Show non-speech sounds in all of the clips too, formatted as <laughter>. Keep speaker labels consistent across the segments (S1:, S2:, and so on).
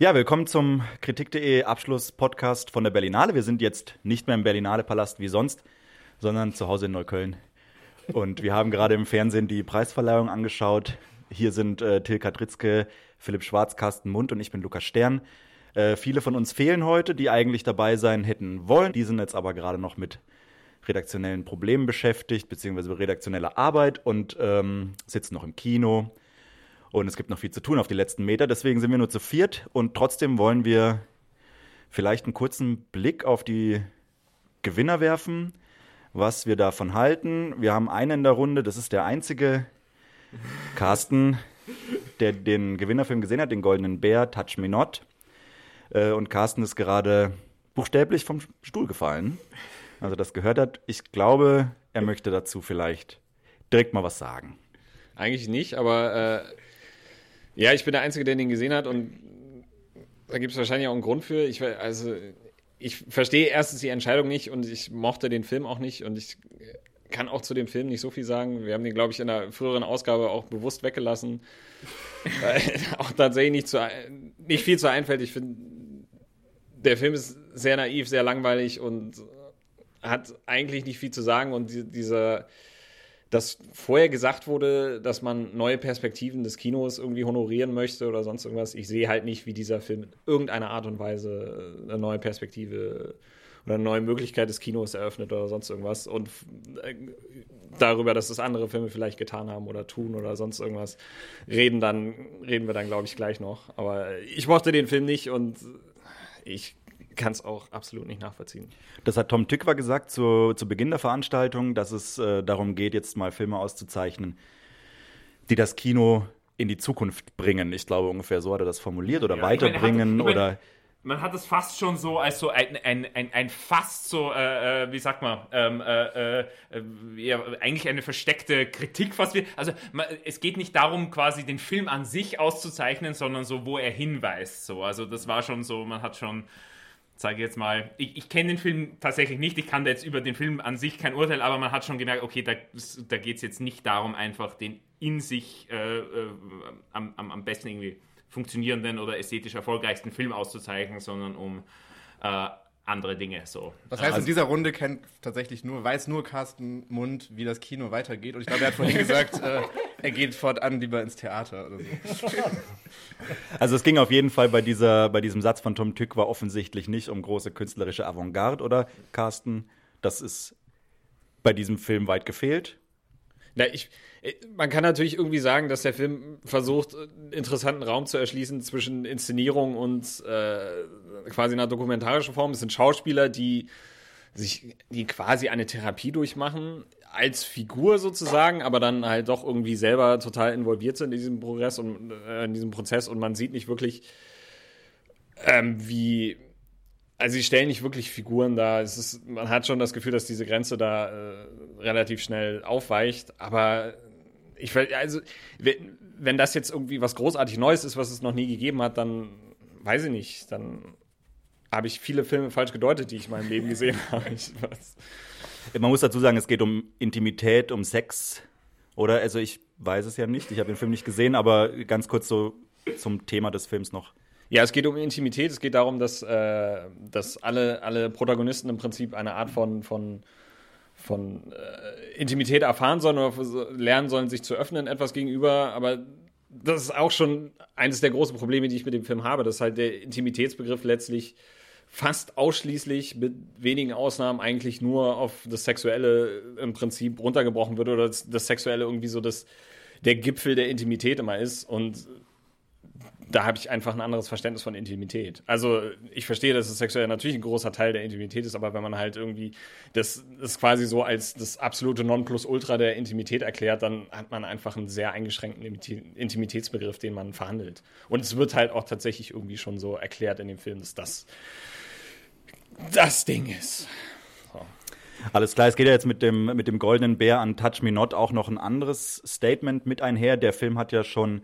S1: Ja, willkommen zum Kritik.de Abschluss-Podcast von der Berlinale. Wir sind jetzt nicht mehr im Berlinale-Palast wie sonst, sondern zu Hause in Neukölln. Und wir haben gerade im Fernsehen die Preisverleihung angeschaut. Hier sind äh, Till Kadritzke, Philipp Schwarz, Carsten Mund und ich bin Lukas Stern. Äh, viele von uns fehlen heute, die eigentlich dabei sein hätten wollen. Die sind jetzt aber gerade noch mit redaktionellen Problemen beschäftigt, beziehungsweise redaktioneller Arbeit und ähm, sitzen noch im Kino. Und es gibt noch viel zu tun auf die letzten Meter. Deswegen sind wir nur zu viert. Und trotzdem wollen wir vielleicht einen kurzen Blick auf die Gewinner werfen, was wir davon halten. Wir haben einen in der Runde, das ist der einzige Carsten, der den Gewinnerfilm gesehen hat, den Goldenen Bär, Touch Me Not. Äh, und Carsten ist gerade buchstäblich vom Stuhl gefallen. Also das gehört hat. Ich glaube, er möchte dazu vielleicht direkt mal was sagen.
S2: Eigentlich nicht, aber äh, ja, ich bin der Einzige, der den gesehen hat und da gibt es wahrscheinlich auch einen Grund für. Ich, also, ich verstehe erstens die Entscheidung nicht und ich mochte den Film auch nicht und ich kann auch zu dem Film nicht so viel sagen. Wir haben den, glaube ich, in der früheren Ausgabe auch bewusst weggelassen. <laughs> weil auch tatsächlich nicht, zu, nicht viel zu einfältig. Ich finde, der Film ist sehr naiv, sehr langweilig und hat eigentlich nicht viel zu sagen und die, dieser dass vorher gesagt wurde, dass man neue Perspektiven des Kinos irgendwie honorieren möchte oder sonst irgendwas. Ich sehe halt nicht, wie dieser Film in irgendeiner Art und Weise eine neue Perspektive oder eine neue Möglichkeit des Kinos eröffnet oder sonst irgendwas. Und äh, darüber, dass das andere Filme vielleicht getan haben oder tun oder sonst irgendwas, reden dann, reden wir dann, glaube ich, gleich noch. Aber ich mochte den Film nicht und ich kann es auch absolut nicht nachvollziehen.
S1: Das hat Tom Tückwer gesagt zu, zu Beginn der Veranstaltung, dass es äh, darum geht, jetzt mal Filme auszuzeichnen, die das Kino in die Zukunft bringen. Ich glaube, ungefähr so hat er das formuliert oder ja, weiterbringen ich meine, oder.
S3: Man hat es fast schon so als so ein, ein, ein, ein fast so, äh, äh wie sagt man, ähm, äh, äh, ja, eigentlich eine versteckte Kritik fast wie. Also man, es geht nicht darum, quasi den Film an sich auszuzeichnen, sondern so, wo er hinweist. So. Also das war schon so, man hat schon sage jetzt mal, ich, ich kenne den Film tatsächlich nicht, ich kann da jetzt über den Film an sich kein Urteil, aber man hat schon gemerkt, okay, da, da geht es jetzt nicht darum, einfach den in sich äh, äh, am, am, besten irgendwie funktionierenden oder ästhetisch erfolgreichsten Film auszuzeichnen, sondern um äh, andere Dinge. So.
S4: Das heißt, also, in dieser Runde kennt tatsächlich nur, weiß nur Carsten Mund, wie das Kino weitergeht. Und ich glaube, er hat vorhin <laughs> gesagt, äh, er geht fortan lieber ins Theater oder so. <laughs>
S1: Also es ging auf jeden Fall bei, dieser, bei diesem Satz von Tom Tück war offensichtlich nicht um große künstlerische Avantgarde, oder Carsten? Das ist bei diesem Film weit gefehlt.
S2: Na, ich, äh, man kann natürlich irgendwie sagen, dass der Film versucht, einen interessanten Raum zu erschließen zwischen Inszenierung und äh, quasi einer dokumentarischen Form. Es sind Schauspieler, die sich, die quasi eine Therapie durchmachen, als Figur sozusagen, aber dann halt doch irgendwie selber total involviert sind in diesem Progress und äh, in diesem Prozess und man sieht nicht wirklich, ähm, wie also sie stellen nicht wirklich Figuren da. Es ist, man hat schon das Gefühl, dass diese Grenze da äh, relativ schnell aufweicht. Aber ich also wenn das jetzt irgendwie was großartig Neues ist, was es noch nie gegeben hat, dann weiß ich nicht. Dann habe ich viele Filme falsch gedeutet, die ich in meinem Leben gesehen <laughs> habe. Ich,
S1: Man muss dazu sagen, es geht um Intimität, um Sex. Oder? Also ich weiß es ja nicht. Ich habe den Film nicht gesehen, aber ganz kurz so zum Thema des Films noch.
S2: Ja, es geht um Intimität. Es geht darum, dass, äh, dass alle, alle Protagonisten im Prinzip eine Art von, von, von äh, Intimität erfahren sollen oder lernen sollen, sich zu öffnen etwas gegenüber. Aber das ist auch schon eines der großen Probleme, die ich mit dem Film habe, dass halt der Intimitätsbegriff letztlich fast ausschließlich mit wenigen Ausnahmen eigentlich nur auf das Sexuelle im Prinzip runtergebrochen wird oder das, das Sexuelle irgendwie so das, der Gipfel der Intimität immer ist. Und da habe ich einfach ein anderes Verständnis von Intimität. Also ich verstehe, dass es sexuell natürlich ein großer Teil der Intimität ist, aber wenn man halt irgendwie das, das quasi so als das absolute Nonplusultra der Intimität erklärt, dann hat man einfach einen sehr eingeschränkten Intimitätsbegriff, den man verhandelt. Und es wird halt auch tatsächlich irgendwie schon so erklärt in dem Film, dass das das Ding ist.
S1: Alles klar, es geht ja jetzt mit dem, mit dem goldenen Bär an Touch Me Not auch noch ein anderes Statement mit einher. Der Film hat ja schon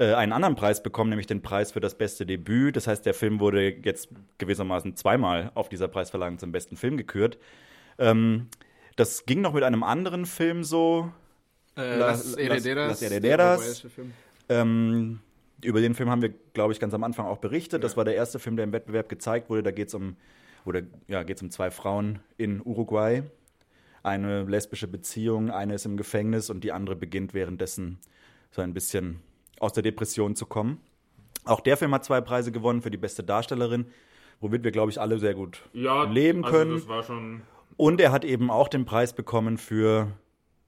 S1: äh, einen anderen Preis bekommen, nämlich den Preis für das beste Debüt. Das heißt, der Film wurde jetzt gewissermaßen zweimal auf dieser Preisverleihung zum besten Film gekürt. Ähm, das ging noch mit einem anderen Film so.
S4: Äh, Las, Las Herederas.
S1: Las Herederas. Ähm, Über den Film haben wir, glaube ich, ganz am Anfang auch berichtet. Das war der erste Film, der im Wettbewerb gezeigt wurde. Da geht es um, oder, ja, geht's um zwei Frauen in Uruguay. Eine lesbische Beziehung, eine ist im Gefängnis und die andere beginnt währenddessen so ein bisschen aus der Depression zu kommen. Auch der Film hat zwei Preise gewonnen für die beste Darstellerin, womit wir, glaube ich, alle sehr gut leben können.
S3: Also das war schon.
S1: Und er hat eben auch den Preis bekommen für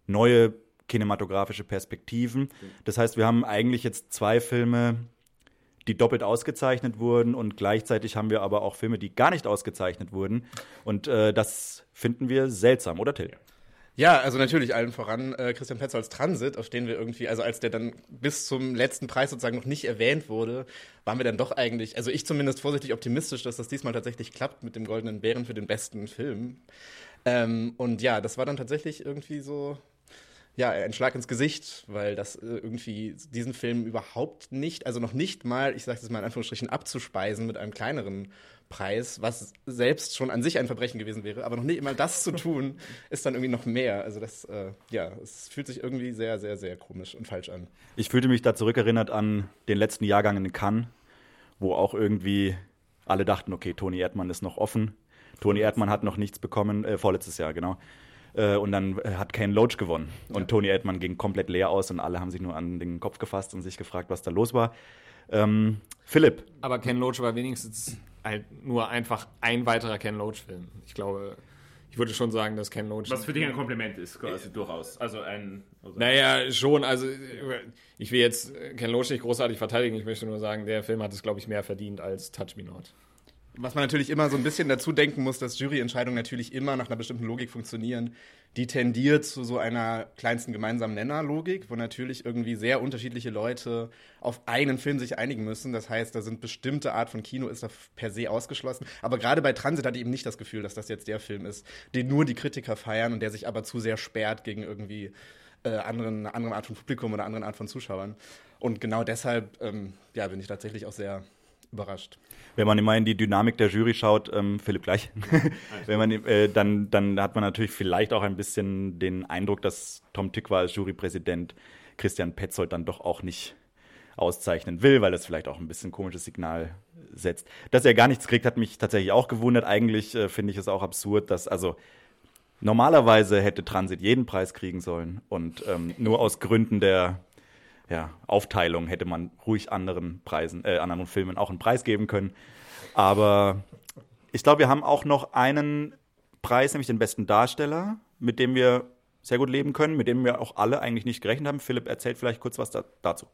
S1: neue kinematografische Perspektiven. Das heißt, wir haben eigentlich jetzt zwei Filme, die doppelt ausgezeichnet wurden und gleichzeitig haben wir aber auch Filme, die gar nicht ausgezeichnet wurden. Und äh, das finden wir seltsam, oder Till?
S4: Ja, also natürlich allen voran äh, Christian Petzolds Transit, auf den wir irgendwie, also als der dann bis zum letzten Preis sozusagen noch nicht erwähnt wurde, waren wir dann doch eigentlich, also ich zumindest vorsichtig optimistisch, dass das diesmal tatsächlich klappt mit dem Goldenen Bären für den besten Film. Ähm, und ja, das war dann tatsächlich irgendwie so, ja, ein Schlag ins Gesicht, weil das äh, irgendwie diesen Film überhaupt nicht, also noch nicht mal, ich sage es mal in Anführungsstrichen, abzuspeisen mit einem kleineren Preis, was selbst schon an sich ein Verbrechen gewesen wäre, aber noch nicht immer das zu <laughs> tun, ist dann irgendwie noch mehr. Also das, äh, ja, es fühlt sich irgendwie sehr, sehr, sehr komisch und falsch an.
S1: Ich fühlte mich da zurückerinnert an den letzten Jahrgang in Cannes, wo auch irgendwie alle dachten, okay, Toni Erdmann ist noch offen. Toni Erdmann hat noch nichts bekommen, äh, vorletztes Jahr, genau. Äh, und dann äh, hat Ken Loach gewonnen. Und ja. Toni Erdmann ging komplett leer aus und alle haben sich nur an den Kopf gefasst und sich gefragt, was da los war. Ähm, Philipp.
S2: Aber Ken Loach war wenigstens halt nur einfach ein weiterer Ken Loach-Film. Ich glaube, ich würde schon sagen, dass Ken Loach.
S3: Was für dich ein Kompliment ist, quasi durchaus. Also ein.
S2: Also naja, schon. Also, ich will jetzt Ken Loach nicht großartig verteidigen. Ich möchte nur sagen, der Film hat es, glaube ich, mehr verdient als Touch Me Not.
S4: Was man natürlich immer so ein bisschen dazu denken muss, dass Juryentscheidungen natürlich immer nach einer bestimmten Logik funktionieren. Die tendiert zu so einer kleinsten gemeinsamen Nenner-Logik, wo natürlich irgendwie sehr unterschiedliche Leute auf einen Film sich einigen müssen. Das heißt, da sind bestimmte Art von Kino ist da per se ausgeschlossen. Aber gerade bei Transit hatte ich eben nicht das Gefühl, dass das jetzt der Film ist, den nur die Kritiker feiern und der sich aber zu sehr sperrt gegen irgendwie äh, anderen, anderen Art von Publikum oder anderen Art von Zuschauern. Und genau deshalb ähm, ja, bin ich tatsächlich auch sehr überrascht.
S1: Wenn man immer in die Dynamik der Jury schaut, ähm, Philipp gleich, <laughs> <laughs> wenn man, äh, dann, dann hat man natürlich vielleicht auch ein bisschen den Eindruck, dass Tom Tykwer als Jurypräsident Christian Petzold dann doch auch nicht auszeichnen will, weil das vielleicht auch ein bisschen komisches Signal setzt. Dass er gar nichts kriegt, hat mich tatsächlich auch gewundert. Eigentlich äh, finde ich es auch absurd, dass also normalerweise hätte Transit jeden Preis kriegen sollen und ähm, nur aus Gründen der ja, Aufteilung hätte man ruhig anderen Preisen, äh, anderen Filmen auch einen Preis geben können. Aber ich glaube, wir haben auch noch einen Preis, nämlich den besten Darsteller, mit dem wir sehr gut leben können, mit dem wir auch alle eigentlich nicht gerechnet haben. Philipp erzählt vielleicht kurz was da, dazu.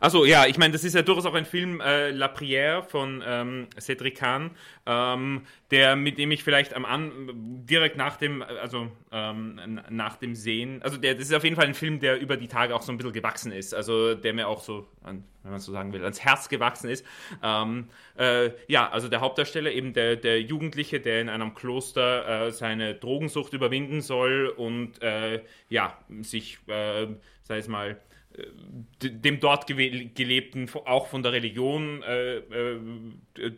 S3: Achso, ja, ich meine, das ist ja durchaus auch ein Film, äh, La Prière von ähm, Cedric Kahn, ähm, der, mit dem ich vielleicht am An direkt nach dem, also ähm, nach dem Sehen, also der, das ist auf jeden Fall ein Film, der über die Tage auch so ein bisschen gewachsen ist, also der mir auch so, an, wenn man so sagen will, ans Herz gewachsen ist. Ähm, äh, ja, also der Hauptdarsteller, eben der, der Jugendliche, der in einem Kloster äh, seine Drogensucht überwinden soll und äh, ja, sich, äh, sei es mal, dem dort gelebten, auch von der Religion äh, äh,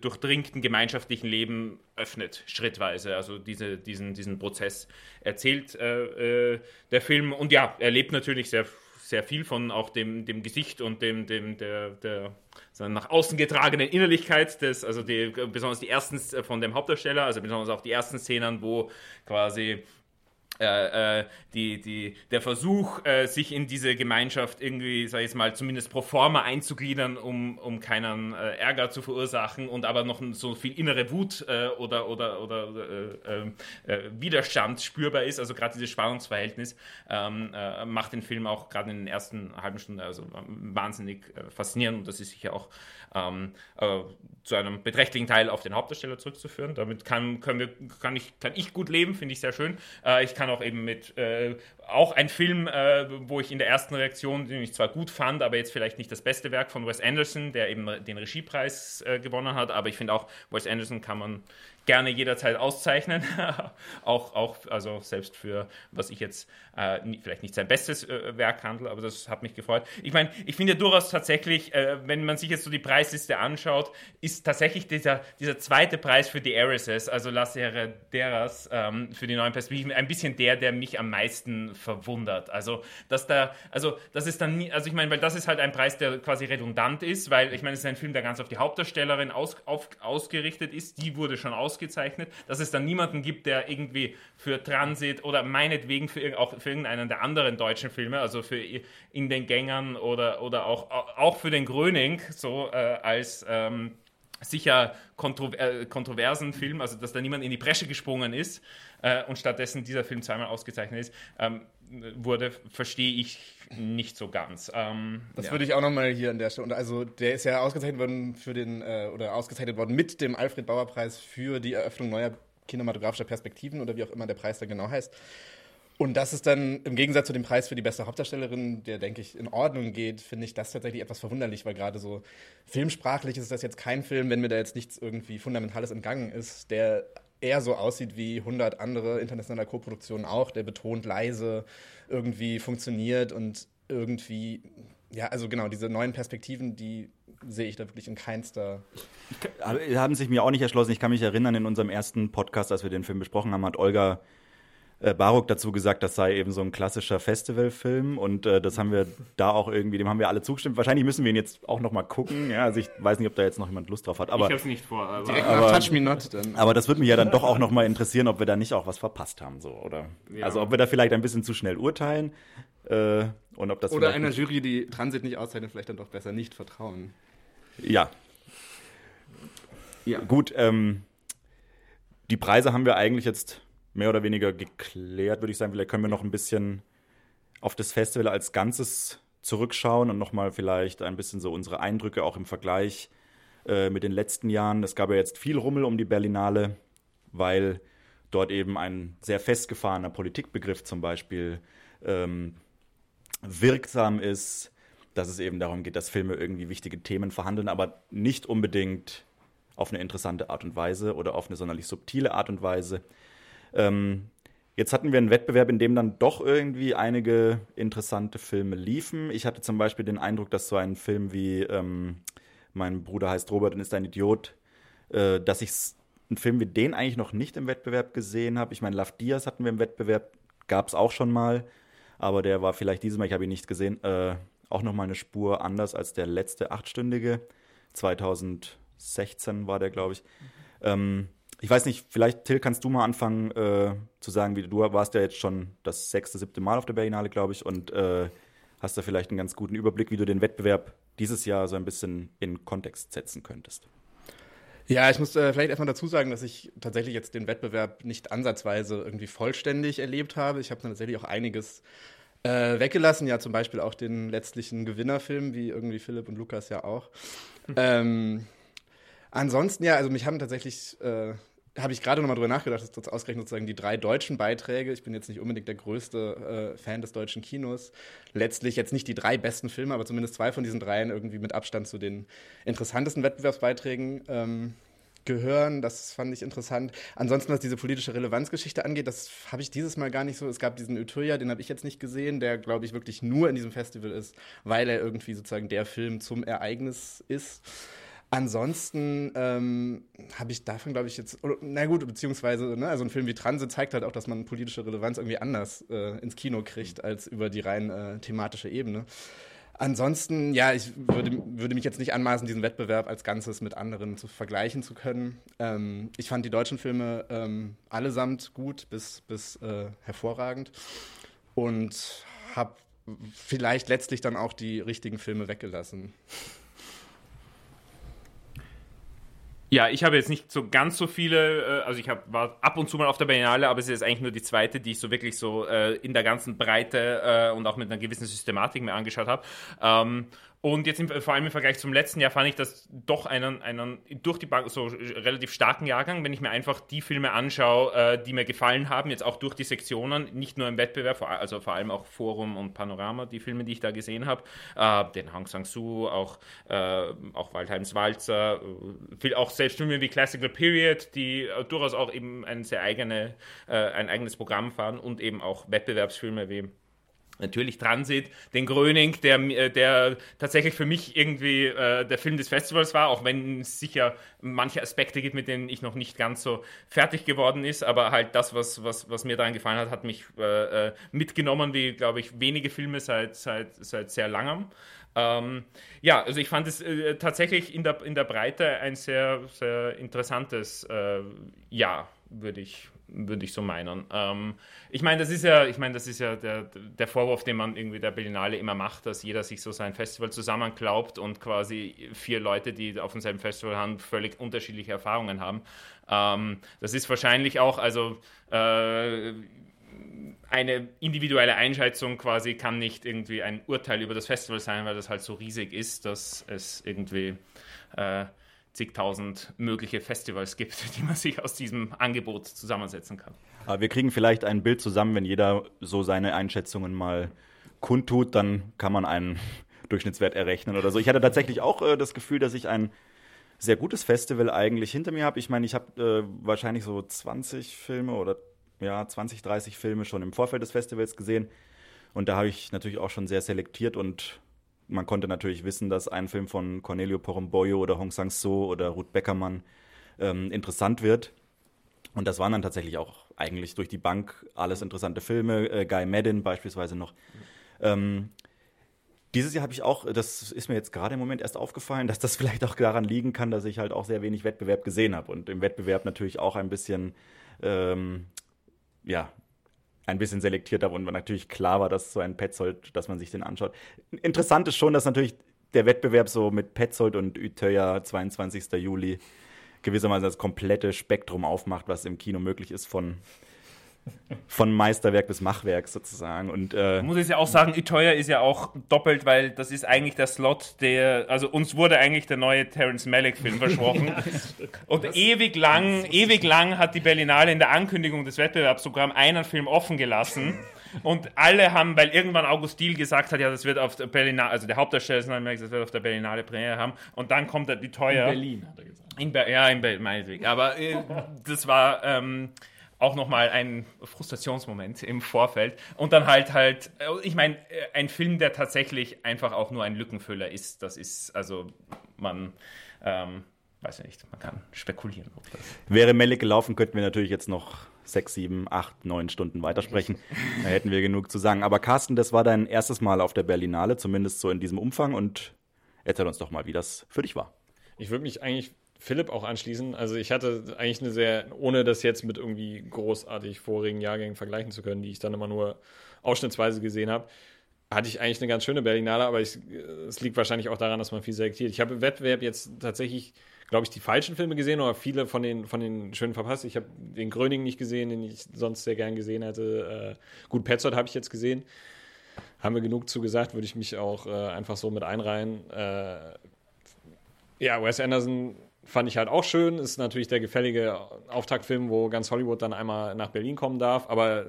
S3: durchdringten gemeinschaftlichen Leben öffnet, schrittweise. Also diese, diesen, diesen Prozess erzählt äh, äh, der Film. Und ja, er lebt natürlich sehr, sehr viel von auch dem, dem Gesicht und dem, dem der, der nach außen getragenen Innerlichkeit des, also die, besonders die ersten äh, von dem Hauptdarsteller, also besonders auch die ersten Szenen, wo quasi äh, äh, die, die, der Versuch, äh, sich in diese Gemeinschaft irgendwie, sag ich jetzt mal, zumindest pro forma einzugliedern, um, um keinen äh, Ärger zu verursachen und aber noch so viel innere Wut äh, oder, oder, oder Widerstand spürbar ist, also gerade dieses Spannungsverhältnis, ähm, macht den Film auch gerade in den ersten halben Stunden also wahnsinnig faszinierend und das ist sicher auch ähm, zu einem beträchtlichen Teil auf den Hauptdarsteller zurückzuführen. Damit kann, können wir, kann, ich, kann ich gut leben, finde ich sehr schön. ich kann kann auch eben mit, äh, auch ein Film, äh, wo ich in der ersten Reaktion, den ich zwar gut fand, aber jetzt vielleicht nicht das beste Werk von Wes Anderson, der eben den Regiepreis äh, gewonnen hat, aber ich finde auch, Wes Anderson kann man gerne jederzeit auszeichnen. <laughs> auch, auch, also selbst für, was ich jetzt äh, vielleicht nicht sein bestes äh, Werk handle, aber das hat mich gefreut. Ich meine, ich finde durchaus tatsächlich, äh, wenn man sich jetzt so die Preisliste anschaut, ist tatsächlich dieser, dieser zweite Preis für die Heiresses, also La Serie Deras, ähm, für die neuen Perspektiven, ein bisschen der, der mich am meisten verwundert. Also, dass da, also, das ist dann nie, also ich meine, weil das ist halt ein Preis, der quasi redundant ist, weil ich meine, es ist ein Film, der ganz auf die Hauptdarstellerin aus, auf, ausgerichtet ist, die wurde schon ausgezeichnet, dass es dann niemanden gibt, der irgendwie für Transit oder meinetwegen für, auch für irgendeinen der anderen deutschen Filme, also für In den Gängern oder, oder auch, auch für den Gröning, so äh, als ähm, sicher kontro äh, kontroversen Film, also dass da niemand in die Bresche gesprungen ist äh, und stattdessen dieser Film zweimal ausgezeichnet ist, ähm, wurde, verstehe ich nicht so ganz. Ähm,
S4: das
S3: ja.
S4: würde ich auch nochmal hier an der Stelle. Also der ist ja ausgezeichnet worden für den äh, oder ausgezeichnet worden mit dem Alfred Bauer Preis für die Eröffnung neuer kinematografischer Perspektiven oder wie auch immer der Preis da genau heißt. Und dass es dann im Gegensatz zu dem Preis für die beste Hauptdarstellerin, der, denke ich, in Ordnung geht, finde ich das tatsächlich etwas verwunderlich, weil gerade so filmsprachlich ist das jetzt kein Film, wenn mir da jetzt nichts irgendwie Fundamentales entgangen ist, der eher so aussieht wie 100 andere internationale Co-Produktionen auch, der betont leise irgendwie funktioniert und irgendwie, ja, also genau, diese neuen Perspektiven, die sehe ich da wirklich in keinster.
S1: Ich, haben sich mir auch nicht erschlossen. Ich kann mich erinnern, in unserem ersten Podcast, als wir den Film besprochen haben, hat Olga äh, Baruch dazu gesagt, das sei eben so ein klassischer Festivalfilm und äh, das haben wir da auch irgendwie, dem haben wir alle zugestimmt. Wahrscheinlich müssen wir ihn jetzt auch noch mal gucken. Ja, also ich weiß nicht, ob da jetzt noch jemand Lust drauf hat. Aber,
S3: ich hab's nicht vor. Aber,
S4: Direkt
S1: aber,
S4: nach Touch Me Not dann.
S1: aber das würde mich ja dann doch auch noch mal interessieren, ob wir da nicht auch was verpasst haben, so oder?
S3: Ja.
S1: Also ob wir da vielleicht ein bisschen zu schnell urteilen äh, und ob das
S4: Oder einer Jury, die Transit nicht auszeichnet, vielleicht dann doch besser nicht vertrauen.
S1: Ja,
S4: Ja.
S1: Gut, ähm, die Preise haben wir eigentlich jetzt mehr oder weniger geklärt, würde ich sagen. Vielleicht können wir noch ein bisschen auf das Festival als Ganzes zurückschauen und nochmal vielleicht ein bisschen so unsere Eindrücke auch im Vergleich äh, mit den letzten Jahren. Es gab ja jetzt viel Rummel um die Berlinale, weil dort eben ein sehr festgefahrener Politikbegriff zum Beispiel ähm, wirksam ist, dass es eben darum geht, dass Filme irgendwie wichtige Themen verhandeln, aber nicht unbedingt auf eine interessante Art und Weise oder auf eine sonderlich subtile Art und Weise. Ähm, jetzt hatten wir einen Wettbewerb, in dem dann doch irgendwie einige interessante Filme liefen. Ich hatte zum Beispiel den Eindruck, dass so ein Film wie ähm, Mein Bruder heißt Robert und ist ein Idiot, äh, dass ich einen Film wie den eigentlich noch nicht im Wettbewerb gesehen habe. Ich meine, Love Diaz hatten wir im Wettbewerb, gab es auch schon mal, aber der war vielleicht dieses Mal, ich habe ihn nicht gesehen, äh, auch noch mal eine Spur anders als der letzte achtstündige. 2016 war der, glaube ich. Ähm, ich weiß nicht, vielleicht, Till, kannst du mal anfangen äh, zu sagen, wie du warst ja jetzt schon das sechste, siebte Mal auf der Berlinale, glaube ich, und äh, hast da vielleicht einen ganz guten Überblick, wie du den Wettbewerb dieses Jahr so ein bisschen in Kontext setzen könntest.
S4: Ja, ich muss äh, vielleicht erstmal dazu sagen, dass ich tatsächlich jetzt den Wettbewerb nicht ansatzweise irgendwie vollständig erlebt habe. Ich habe tatsächlich auch einiges äh, weggelassen, ja zum Beispiel auch den letztlichen Gewinnerfilm, wie irgendwie Philipp und Lukas ja auch. ähm, ansonsten, ja, also mich haben tatsächlich, äh, habe ich gerade nochmal drüber nachgedacht, dass das ausgerechnet sozusagen die drei deutschen Beiträge, ich bin jetzt nicht unbedingt der größte äh, Fan des deutschen Kinos, letztlich jetzt nicht die drei besten Filme, aber zumindest zwei von diesen dreien irgendwie mit Abstand zu den interessantesten Wettbewerbsbeiträgen ähm, gehören. Das fand ich interessant. Ansonsten, was diese politische Relevanzgeschichte angeht, das habe ich dieses Mal gar nicht so. Es gab diesen Utoya, den habe ich jetzt nicht gesehen, der, glaube ich, wirklich nur in diesem Festival ist, weil er irgendwie sozusagen der Film zum Ereignis ist. Ansonsten ähm, habe ich davon, glaube ich, jetzt, na gut, beziehungsweise, ne, also ein Film wie Transit zeigt halt auch, dass man politische Relevanz irgendwie anders äh, ins Kino kriegt, als über die rein äh, thematische Ebene. Ansonsten, ja, ich würde, würde mich jetzt nicht anmaßen, diesen Wettbewerb als Ganzes mit anderen zu vergleichen zu können. Ähm, ich fand die deutschen Filme ähm, allesamt gut bis, bis äh, hervorragend und habe vielleicht letztlich dann auch die richtigen Filme weggelassen.
S3: Ja, ich habe jetzt nicht so ganz so viele, äh, also ich hab, war ab und zu mal auf der Berlinale, aber es ist eigentlich nur die zweite, die ich so wirklich so äh, in der ganzen Breite äh, und auch mit einer gewissen Systematik mir angeschaut habe. Ähm, und jetzt im, vor allem im Vergleich zum letzten Jahr fand ich das doch einen, einen durch die Bank so relativ starken Jahrgang, wenn ich mir einfach die Filme anschaue, äh, die mir gefallen haben, jetzt auch durch die Sektionen, nicht nur im Wettbewerb, also vor allem auch Forum und Panorama, die Filme, die ich da gesehen habe, äh, den Hang Sang-soo, auch, äh, auch Waldheims Walzer, äh, viel, auch selbst Filme wie Classical Period, die äh, durchaus auch eben ein sehr eigene, äh, ein eigenes Programm fahren und eben auch Wettbewerbsfilme wie Natürlich Transit, den Gröning, der, äh, der tatsächlich für mich irgendwie äh, der Film des Festivals war, auch wenn es sicher manche Aspekte gibt, mit denen ich noch nicht ganz so fertig geworden ist, aber halt das, was, was, was mir daran gefallen hat, hat mich äh, äh mitgenommen, wie, glaube ich, wenige Filme seit, seit, seit sehr langem. Ähm, ja, also ich fand es äh, tatsächlich in der, in der Breite ein sehr, sehr interessantes äh, Jahr, würde ich würde ich so meinen. Ähm, ich meine, das ist ja, ich meine, das ist ja der, der Vorwurf, den man irgendwie der Berlinale immer macht, dass jeder sich so sein Festival zusammenklaubt und quasi vier Leute, die auf demselben Festival haben, völlig unterschiedliche Erfahrungen haben. Ähm, das ist wahrscheinlich auch, also äh, eine individuelle Einschätzung quasi kann nicht irgendwie ein Urteil über das Festival sein, weil das halt so riesig ist, dass es irgendwie äh, zigtausend mögliche Festivals gibt, <laughs> die man sich aus diesem Angebot zusammensetzen kann.
S1: Aber wir kriegen vielleicht ein Bild zusammen, wenn jeder so seine Einschätzungen mal kundtut, dann kann man einen <laughs> Durchschnittswert errechnen oder so. Ich hatte tatsächlich auch äh, das Gefühl, dass ich ein sehr gutes Festival eigentlich hinter mir habe. Ich meine, ich habe äh, wahrscheinlich so 20 Filme oder ja, 20, 30 Filme schon im Vorfeld des Festivals gesehen. Und da habe ich natürlich auch schon sehr selektiert und man konnte natürlich wissen, dass ein Film von Cornelio Porumboyo oder Hong Sang-so oder Ruth Beckermann ähm, interessant wird. Und das waren dann tatsächlich auch eigentlich durch die Bank alles interessante Filme. Äh, Guy Madden beispielsweise noch. Ähm, dieses Jahr habe ich auch, das ist mir jetzt gerade im Moment erst aufgefallen, <laughs> dass das vielleicht auch daran liegen kann, dass ich halt auch sehr wenig Wettbewerb gesehen habe und im Wettbewerb natürlich auch ein bisschen, ähm, ja, ein bisschen selektiert habe und natürlich klar war, dass so ein Petzold, dass man sich den anschaut. Interessant ist schon, dass natürlich der Wettbewerb so mit Petzold und Utøya 22. Juli gewissermaßen das komplette Spektrum aufmacht, was im Kino möglich ist von von Meisterwerk bis Machwerk sozusagen. Und,
S3: äh, muss ich ja auch sagen, Utøya ist ja auch doppelt, weil das ist eigentlich der Slot, der, also uns wurde eigentlich der neue Terence Malick-Film versprochen. <laughs> Und das, ewig lang, ewig lang hat die Berlinale in der Ankündigung des Wettbewerbs sogar einen Film offen gelassen. Und alle haben, weil irgendwann August Diel gesagt hat, ja, das wird auf der Berlinale, also der Hauptdarsteller ist Malick, das wird auf der Berlinale Premiere haben. Und dann kommt er die Teuer.
S2: In Berlin, hat er gesagt.
S3: In Be ja, in Berlin, meinetwegen. Aber äh, das war, ähm, auch nochmal ein Frustrationsmoment im Vorfeld. Und dann halt halt, äh, ich meine, äh, ein Film, der tatsächlich einfach auch nur ein Lückenfüller ist, das ist, also man, ähm, weiß ich nicht, man kann spekulieren.
S1: Wäre Mellik gelaufen, könnten wir natürlich jetzt noch sechs, sieben, acht, neun Stunden weitersprechen. da hätten wir genug zu sagen. Aber Carsten, das war dein erstes Mal auf der Berlinale, zumindest so in diesem Umfang. Und erzähl uns doch mal, wie das für dich war.
S2: Ich würde mich eigentlich Philipp auch anschließen. Also ich hatte eigentlich eine sehr, ohne das jetzt mit irgendwie großartig vorigen Jahrgängen vergleichen zu können, die ich dann immer nur ausschnittsweise gesehen habe, hatte ich eigentlich eine ganz schöne Berlinale, aber es liegt wahrscheinlich auch daran, dass man viel selektiert. Ich habe im Wettbewerb jetzt tatsächlich, glaube ich, die falschen Filme gesehen oder viele von den, von den schönen verpasst. Ich habe den Gröning nicht gesehen, den ich sonst sehr gern gesehen hätte. Äh, gut, Petzold habe ich jetzt gesehen. Haben wir genug zu gesagt, würde ich mich auch äh, einfach so mit einreihen. Äh, ja, Wes Anderson fand ich halt auch schön. Ist natürlich der gefällige Auftaktfilm, wo ganz Hollywood dann einmal nach Berlin kommen darf, aber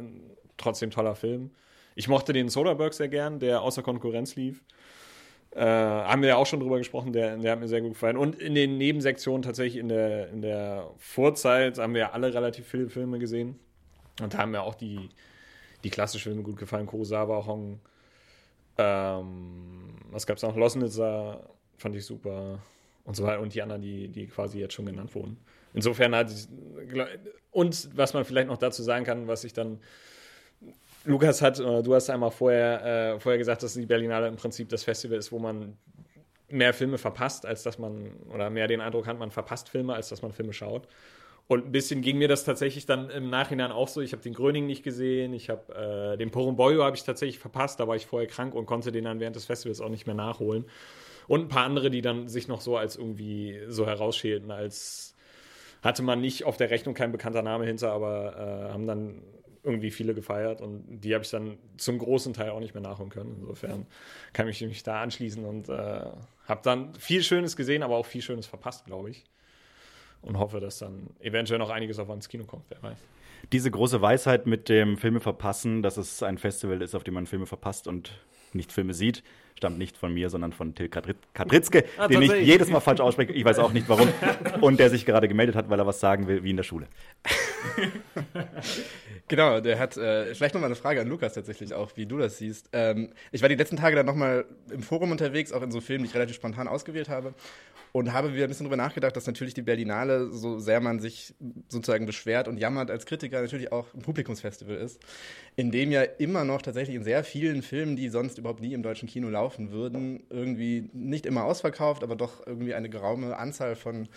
S2: trotzdem toller Film. Ich mochte den Soderbergh sehr gern, der außer Konkurrenz lief. Äh, haben wir ja auch schon drüber gesprochen, der, der hat mir sehr gut gefallen. Und in den Nebensektionen tatsächlich in der, in der Vorzeit haben wir ja alle relativ viele Filme gesehen. Und da haben mir auch die, die klassischen Filme gut gefallen. Kurosawa, Hong, ähm, was gab es noch? Losnitzer fand ich super und so weiter und die anderen, die, die quasi jetzt schon genannt wurden. Insofern hat und was man vielleicht noch dazu sagen kann, was ich dann Lukas hat, oder du hast einmal vorher, äh, vorher gesagt, dass die Berlinale im Prinzip das Festival ist, wo man mehr Filme verpasst, als dass man, oder mehr den Eindruck hat, man verpasst Filme, als dass man Filme schaut. Und ein bisschen ging mir das tatsächlich dann im Nachhinein auch so. Ich habe den Gröning nicht gesehen, ich habe äh, den Porumboyo habe ich tatsächlich verpasst, da war ich vorher krank und konnte den dann während des Festivals auch nicht mehr nachholen. Und ein paar andere, die dann sich noch so als irgendwie so herausschälten, als hatte man nicht auf der Rechnung kein bekannter Name hinter, aber äh, haben dann irgendwie viele gefeiert und die habe ich dann zum großen Teil auch nicht mehr nachholen können. Insofern kann ich mich da anschließen und äh, habe dann viel Schönes gesehen, aber auch viel Schönes verpasst, glaube ich. Und hoffe, dass dann eventuell noch einiges auf uns Kino kommt, wer weiß.
S1: Diese große Weisheit mit dem Filme verpassen, dass es ein Festival ist, auf dem man Filme verpasst und nicht Filme sieht, stammt nicht von mir, sondern von Till Kadritzke, ah, den ich jedes Mal falsch ausspreche. Ich weiß auch nicht warum. <laughs> Und der sich gerade gemeldet hat, weil er was sagen will, wie in der Schule. <laughs>
S4: Genau, der hat äh, vielleicht nochmal eine Frage an Lukas tatsächlich auch, wie du das siehst. Ähm, ich war die letzten Tage dann nochmal im Forum unterwegs, auch in so Filmen, die ich relativ spontan ausgewählt habe. Und habe wieder ein bisschen drüber nachgedacht, dass natürlich die Berlinale, so sehr man sich sozusagen beschwert und jammert als Kritiker, natürlich auch ein Publikumsfestival ist, in dem ja immer noch tatsächlich in sehr vielen Filmen, die sonst überhaupt nie im deutschen Kino laufen würden, irgendwie nicht immer ausverkauft, aber doch irgendwie eine geraume Anzahl von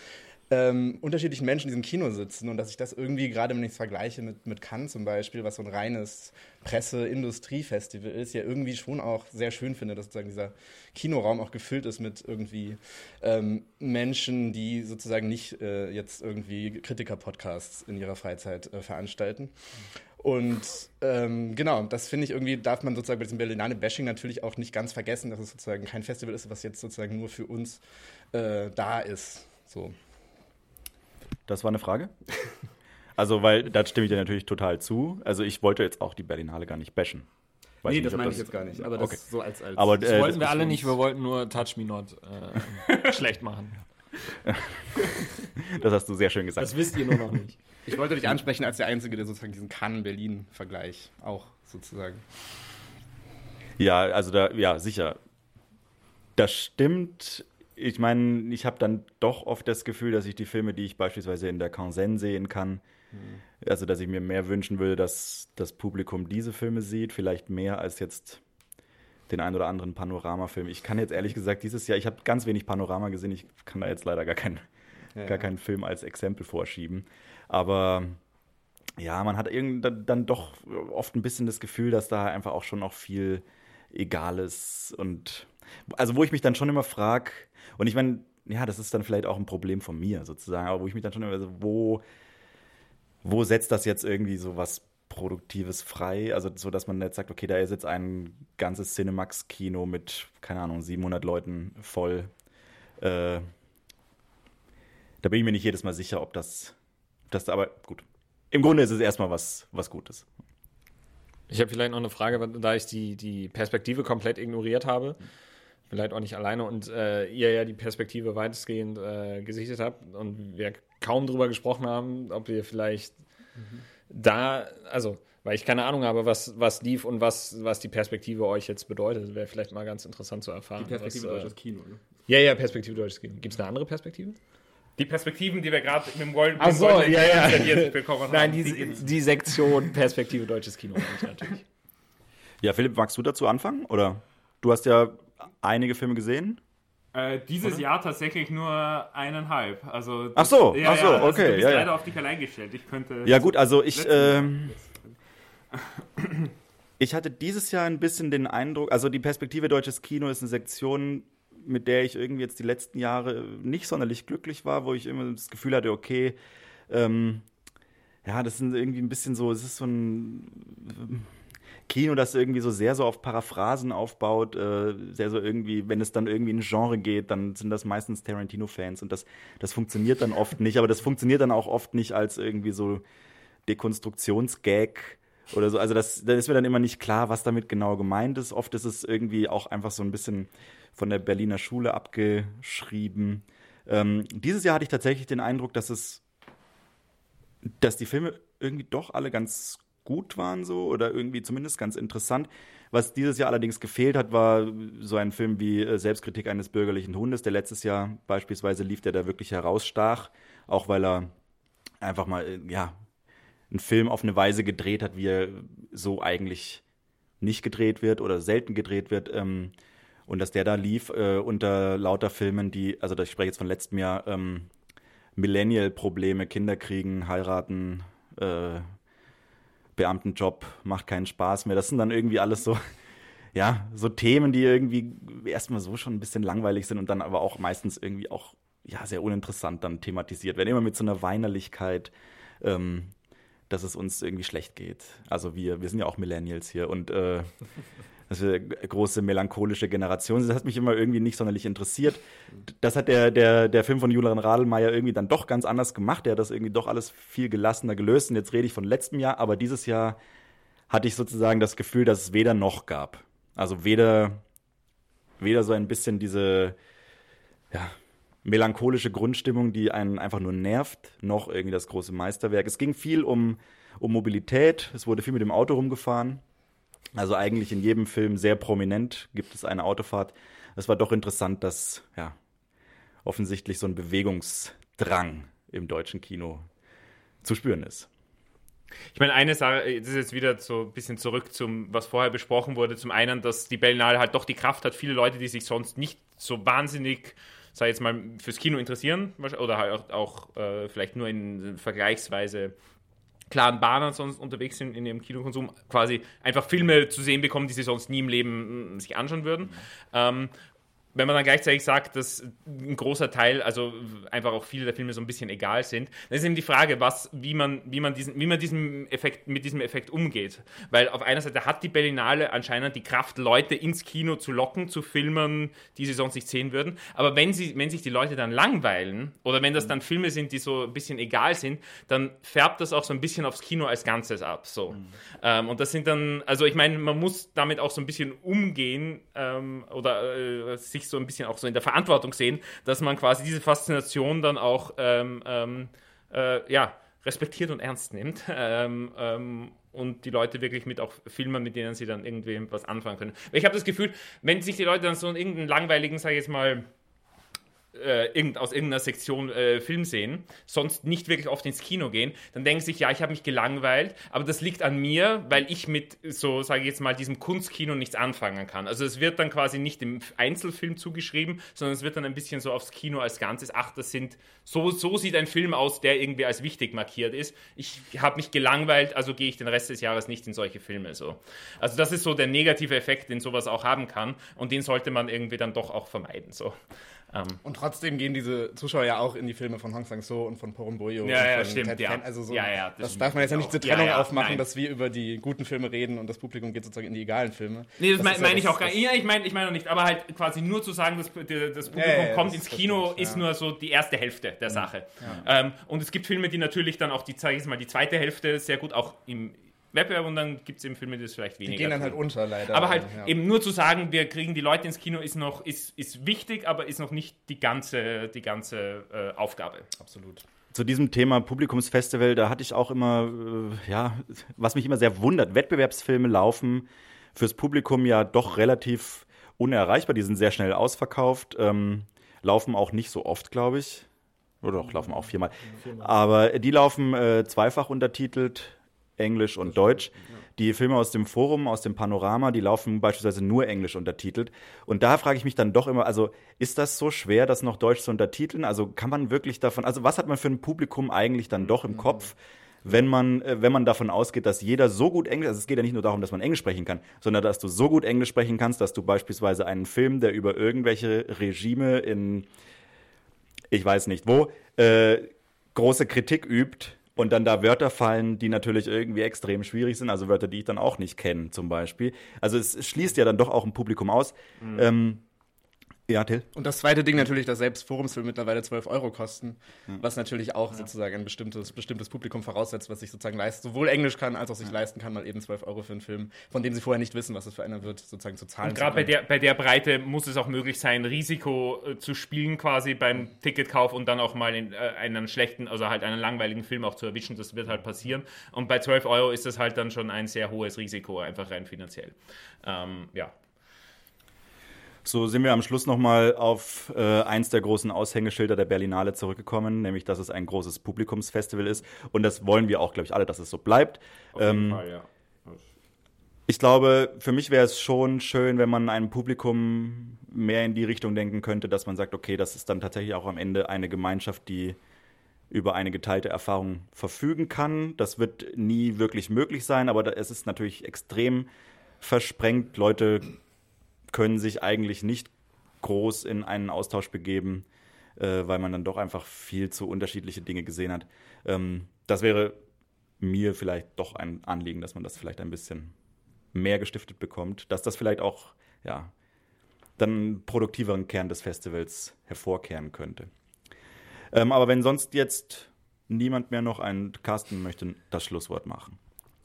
S4: ähm, unterschiedlichen Menschen in diesem Kino sitzen und dass ich das irgendwie, gerade wenn ich es vergleiche mit, mit Cannes zum Beispiel, was so ein reines Presse-Industrie-Festival ist, ja irgendwie schon auch sehr schön finde, dass sozusagen dieser Kinoraum auch gefüllt ist mit irgendwie ähm, Menschen, die sozusagen nicht äh, jetzt irgendwie Kritiker-Podcasts in ihrer Freizeit äh, veranstalten. Und ähm, genau, das finde ich irgendwie, darf man sozusagen bei diesem Berlinale-Bashing natürlich auch nicht ganz vergessen, dass es sozusagen kein Festival ist, was jetzt sozusagen nur für uns äh, da ist. So.
S1: Das war eine Frage? <laughs> Also, weil da stimme ich dir natürlich total zu. Also, ich wollte jetzt auch die Berlinale gar nicht bashen. Weiß
S4: nee,
S1: nicht,
S4: das meine ich jetzt gar nicht. Aber das
S1: Okay.
S4: so als, als
S1: Aber
S2: Das
S1: äh,
S2: wollten wir
S1: das-
S2: alle nicht, wir wollten nur Touch Me Not äh, <laughs> schlecht machen. <laughs>
S1: Das hast du sehr schön gesagt.
S2: Das wisst ihr nur noch nicht.
S4: Ich wollte dich ansprechen als der Einzige, der sozusagen diesen Cannes-Berlin-Vergleich auch sozusagen.
S1: Ja, also da, ja, sicher. Das stimmt. Ich meine, ich habe dann doch oft das Gefühl, dass ich die Filme, die ich beispielsweise in der Kansen sehen kann, also dass ich mir mehr wünschen würde, dass das Publikum diese Filme sieht, vielleicht mehr als jetzt den ein oder anderen Panoramafilm. Ich kann jetzt ehrlich gesagt dieses Jahr, ich habe ganz wenig Panorama gesehen, ich kann da jetzt leider gar, kein,
S4: Ja.
S1: gar keinen Film als Exempel vorschieben. Aber ja, man hat irgend, dann doch oft ein bisschen das Gefühl, dass da einfach auch schon noch viel Egales und also wo ich mich dann schon immer frage, und ich meine, ja, das ist dann vielleicht auch ein Problem von mir sozusagen, aber wo ich mich dann schon immer so, wo, wo setzt das jetzt irgendwie so was Produktives frei? Also so, dass man jetzt sagt, okay, da ist jetzt ein ganzes Cinemax-Kino mit, keine Ahnung, 700 Leuten voll. Äh, da bin ich mir nicht jedes Mal sicher, ob das, das aber gut. Im Grunde ist es erstmal was, was Gutes.
S2: Ich habe vielleicht noch eine Frage, da ich die, die Perspektive komplett ignoriert habe. Vielleicht auch nicht alleine und äh, ihr ja die Perspektive weitestgehend äh, gesichtet habt und wir kaum drüber gesprochen haben, ob ihr vielleicht da, also, weil ich keine Ahnung habe, was, was lief und was, was die Perspektive euch jetzt bedeutet, wäre vielleicht mal ganz interessant zu erfahren. was, äh,
S4: Kino, ne?
S2: Ja, ja, Perspektive deutsches Kino. Gibt es eine andere Perspektive?
S3: Die Perspektiven, die wir gerade mit dem Golden
S2: Ach so,
S3: dem
S2: ja, ja.
S3: bekommen haben.
S2: Nein,
S3: die
S2: die, die Sektion Perspektive deutsches Kino natürlich.
S1: Ja, Philipp, magst du dazu anfangen? Oder du hast ja einige Filme gesehen?
S3: Äh, dieses Jahr tatsächlich nur eineinhalb. Also
S1: Ach so,
S3: ja,
S1: ach so,
S3: ja, also
S1: okay,
S3: Du bist
S1: ja, ja.
S3: leider auf dich allein gestellt. Ich könnte.
S1: Ja, gut, also ich, ähm, ich hatte dieses Jahr ein bisschen den Eindruck, also die Perspektive deutsches Kino ist eine Sektion, mit der ich irgendwie jetzt die letzten Jahre nicht sonderlich glücklich war, wo ich immer das Gefühl hatte, okay, ähm, ja, das sind irgendwie ein bisschen so, es ist so ein Kino, das irgendwie so sehr so auf Paraphrasen aufbaut, äh, sehr so irgendwie, wenn es dann irgendwie in ein Genre geht, dann sind das meistens Tarantino-Fans und das, das funktioniert dann oft nicht, aber das funktioniert dann auch oft nicht als irgendwie so Dekonstruktionsgag oder so. Also das, da ist mir dann immer nicht klar, was damit genau gemeint ist. Oft ist es irgendwie auch einfach so ein bisschen von der Berliner Schule abgeschrieben. Ähm, dieses Jahr hatte ich tatsächlich den Eindruck, dass es, dass die Filme irgendwie doch alle ganz gut waren so oder irgendwie zumindest ganz interessant. Was dieses Jahr allerdings gefehlt hat, war so ein Film wie äh, Selbstkritik eines bürgerlichen Hundes, der letztes Jahr beispielsweise lief, der da wirklich herausstach, auch weil er einfach mal, äh, ja, einen Film auf eine Weise gedreht hat, wie er so eigentlich nicht gedreht wird oder selten gedreht wird. Ähm, und dass der da lief äh, unter lauter Filmen, die, also ich spreche jetzt von letztem Jahr, ähm, Millennial-Probleme, Kinder kriegen, heiraten, äh, Beamtenjob macht keinen Spaß mehr. Das sind dann irgendwie alles so, <laughs> ja, so Themen, die irgendwie erstmal so schon ein bisschen langweilig sind und dann aber auch meistens irgendwie auch, ja, sehr uninteressant dann thematisiert werden. Immer mit so einer Weinerlichkeit, ähm, dass es uns irgendwie schlecht geht. Also wir, wir sind ja auch Millennials hier und äh, <laughs> dass wir große melancholische Generation sind. Das hat mich immer irgendwie nicht sonderlich interessiert. Das hat der, der, der Film von Julian Radelmeier irgendwie dann doch ganz anders gemacht. Der hat das irgendwie doch alles viel gelassener gelöst. Und jetzt rede ich von letztem Jahr, aber dieses Jahr hatte ich sozusagen das Gefühl, dass es weder noch gab. Also weder, weder so ein bisschen diese ja, melancholische Grundstimmung, die einen einfach nur nervt, noch irgendwie das große Meisterwerk. Es ging viel um, um Mobilität, es wurde viel mit dem Auto rumgefahren. Also eigentlich in jedem Film sehr prominent gibt es eine Autofahrt. Es war doch interessant, dass ja offensichtlich so ein Bewegungsdrang im deutschen Kino zu spüren ist.
S3: Ich meine, eine Sache, das ist jetzt wieder so ein bisschen zurück zum, was vorher besprochen wurde. Zum einen, dass die Berlinale halt doch die Kraft hat, viele Leute, die sich sonst nicht so wahnsinnig, ich jetzt mal, fürs Kino interessieren oder halt auch, auch äh, vielleicht nur in vergleichsweise klaren Bahnen sonst unterwegs sind in ihrem Kinokonsum, quasi einfach Filme zu sehen bekommen, die sie sonst nie im Leben mm, sich anschauen würden. Mhm. Ähm, wenn man dann gleichzeitig sagt, dass ein großer Teil, also einfach auch viele der Filme so ein bisschen egal sind, dann ist eben die Frage, was, wie man, wie man diesen, wie man diesem Effekt, mit diesem Effekt umgeht. Weil auf einer Seite hat die Berlinale anscheinend die Kraft, Leute ins Kino zu locken, zu Filmen, die sie sonst nicht sehen würden. Aber wenn sie, wenn sich die Leute dann langweilen, oder wenn das dann Filme sind, die so ein bisschen egal sind, dann färbt das auch so ein bisschen aufs Kino als Ganzes ab. So. Mhm. Ähm, und das sind dann, also ich meine, man muss damit auch so ein bisschen umgehen ähm, oder äh, sich sich so ein bisschen auch so in der Verantwortung sehen, dass man quasi diese Faszination dann auch ähm, ähm, äh, ja, respektiert und ernst nimmt. <laughs> Ähm, ähm, und die Leute wirklich mit auch Filmen, mit denen sie dann irgendwie was anfangen können. ich habe das Gefühl, wenn sich die Leute dann so in irgendeinen langweiligen, sage ich jetzt mal, äh, irgend, aus irgendeiner Sektion äh, Film sehen, sonst nicht wirklich oft ins Kino gehen, dann denken sie sich, ja, ich habe mich gelangweilt, aber das liegt an mir, weil ich mit so, sage ich jetzt mal, diesem Kunstkino nichts anfangen kann. Also es wird dann quasi nicht dem Einzelfilm zugeschrieben, sondern es wird dann ein bisschen so aufs Kino als Ganzes, ach, das sind, so, so sieht ein Film aus, der irgendwie als wichtig markiert ist. Ich habe mich gelangweilt, also gehe ich den Rest des Jahres nicht in solche Filme. So. Also das ist so der negative Effekt, den sowas auch haben kann und den sollte man irgendwie dann doch auch vermeiden. So.
S4: Ähm, und trotzdem gehen diese Zuschauer ja auch in die Filme von Hong Sang-so und von Porumboyo.
S3: Ja, ja, stimmt,
S4: Ted
S3: ja.
S4: Fan. Also so,
S3: ja, ja,
S4: das, das darf man jetzt ja nicht diese Trennung ja, ja, aufmachen, nein. dass wir über die guten Filme reden und das Publikum geht sozusagen in die egalen Filme.
S3: Nee, das, das meine mein ich auch gar nicht. Ja, ich meine ich mein noch nicht, aber halt quasi nur zu sagen, dass das Publikum kommt ins Kino, ist nur so die erste Hälfte der Sache. Ähm, und es gibt Filme, die natürlich dann auch die, sag ich mal, die zweite Hälfte sehr gut auch im Wettbewerb und dann gibt es eben Filme, die es vielleicht weniger.
S4: Die gehen dann halt unter, leider.
S3: Aber halt ja. eben nur zu sagen, wir kriegen die Leute ins Kino, ist noch ist, ist wichtig, aber ist noch nicht die ganze, die ganze äh, Aufgabe.
S1: Absolut. Zu diesem Thema Publikumsfestival, da hatte ich auch immer, äh, ja, was mich immer sehr wundert, Wettbewerbsfilme laufen fürs Publikum ja doch relativ unerreichbar, die sind sehr schnell ausverkauft, ähm, laufen auch nicht so oft, glaube ich. Oder doch, laufen auch viermal. Aber die laufen äh, zweifach untertitelt Englisch und Deutsch. Die Filme aus dem Forum, aus dem Panorama, die laufen beispielsweise nur Englisch untertitelt. Und da frage ich mich dann doch immer, also ist das so schwer, das noch Deutsch zu untertiteln? Also kann man wirklich davon, also was hat man für ein Publikum eigentlich dann doch im Kopf? wenn man, äh, wenn man davon ausgeht, dass jeder so gut Englisch, also es geht ja nicht nur darum, dass man Englisch sprechen kann, sondern dass du so gut Englisch sprechen kannst, dass du beispielsweise einen Film, der über irgendwelche Regime in, ich weiß nicht wo, äh, große Kritik übt, und dann da Wörter fallen, die natürlich irgendwie extrem schwierig sind, also Wörter, die ich dann auch nicht kenne, zum Beispiel. Also es schließt ja dann doch auch ein Publikum aus. Mhm. Ähm,
S4: ja, Till. Und das zweite Ding natürlich, dass selbst Forumsfilme mittlerweile 12 Euro kosten, ja. was natürlich auch ja. sozusagen ein bestimmtes, bestimmtes Publikum voraussetzt, was sich sozusagen leistet, sowohl Englisch kann, als auch sich ja. leisten kann, mal eben 12 Euro für einen Film, von dem sie vorher nicht wissen, was es für einer wird, sozusagen zu zahlen. Und
S3: gerade bei der, bei der Breite muss es auch möglich sein, Risiko äh, zu spielen quasi beim Ticketkauf und dann auch mal in, äh, einen schlechten, also halt einen langweiligen Film auch zu erwischen. Das wird halt passieren. Und bei 12 Euro ist das halt dann schon ein sehr hohes Risiko, einfach rein finanziell. Ähm, ja,
S1: so sind wir am Schluss nochmal auf äh, eins der großen Aushängeschilder der Berlinale zurückgekommen, nämlich dass es ein großes Publikumsfestival ist. Und das wollen wir auch, glaube ich, alle, dass es so bleibt. Auf jeden ähm, Fall, ja. Ich glaube, für mich wäre es schon schön, wenn man einem Publikum mehr in die Richtung denken könnte, dass man sagt, okay, das ist dann tatsächlich auch am Ende eine Gemeinschaft, die über eine geteilte Erfahrung verfügen kann. Das wird nie wirklich möglich sein, aber es ist natürlich extrem versprengt. Leute können sich eigentlich nicht groß in einen Austausch begeben, äh, weil man dann doch einfach viel zu unterschiedliche Dinge gesehen hat. Ähm, das wäre mir vielleicht doch ein Anliegen, dass man das vielleicht ein bisschen mehr gestiftet bekommt, dass das vielleicht auch ja dann einen produktiveren Kern des Festivals hervorkehren könnte. Ähm, aber wenn sonst jetzt niemand mehr noch einen Carsten möchte das Schlusswort machen.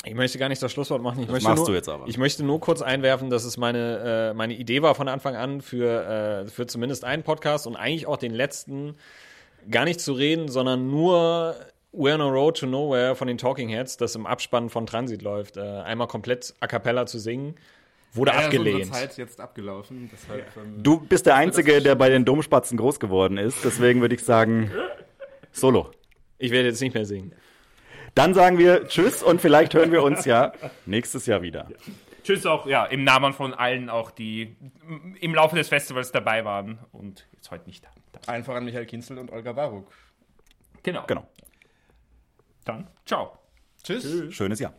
S2: Ich möchte gar nicht das Schlusswort machen. Ich möchte
S1: machst
S2: nur,
S1: du jetzt aber.
S2: Ich möchte nur kurz einwerfen, dass es meine, äh, meine Idee war von Anfang an für, äh, für zumindest einen Podcast und eigentlich auch den letzten gar nicht zu reden, sondern nur We're on a Road to Nowhere von den Talking Heads, das im Abspann von Transit läuft, äh, einmal komplett a cappella zu singen. Wurde
S4: Ja,
S2: abgelehnt.
S4: Zeit jetzt abgelaufen. Deshalb, ähm,
S1: Du bist der Einzige, der bei den Domspatzen groß geworden ist. Deswegen würde ich sagen, Solo.
S2: Ich werde jetzt nicht mehr singen.
S1: Dann sagen wir Tschüss und vielleicht hören wir uns ja nächstes Jahr wieder.
S3: Tschüss auch, ja, im Namen von allen auch, die im Laufe des Festivals dabei waren und jetzt heute nicht da.
S4: Einfach an Michael Kinzel und Olga Baruch.
S3: Genau.
S1: Genau.
S3: Dann, ciao.
S4: Tschüss.
S1: Schönes Jahr.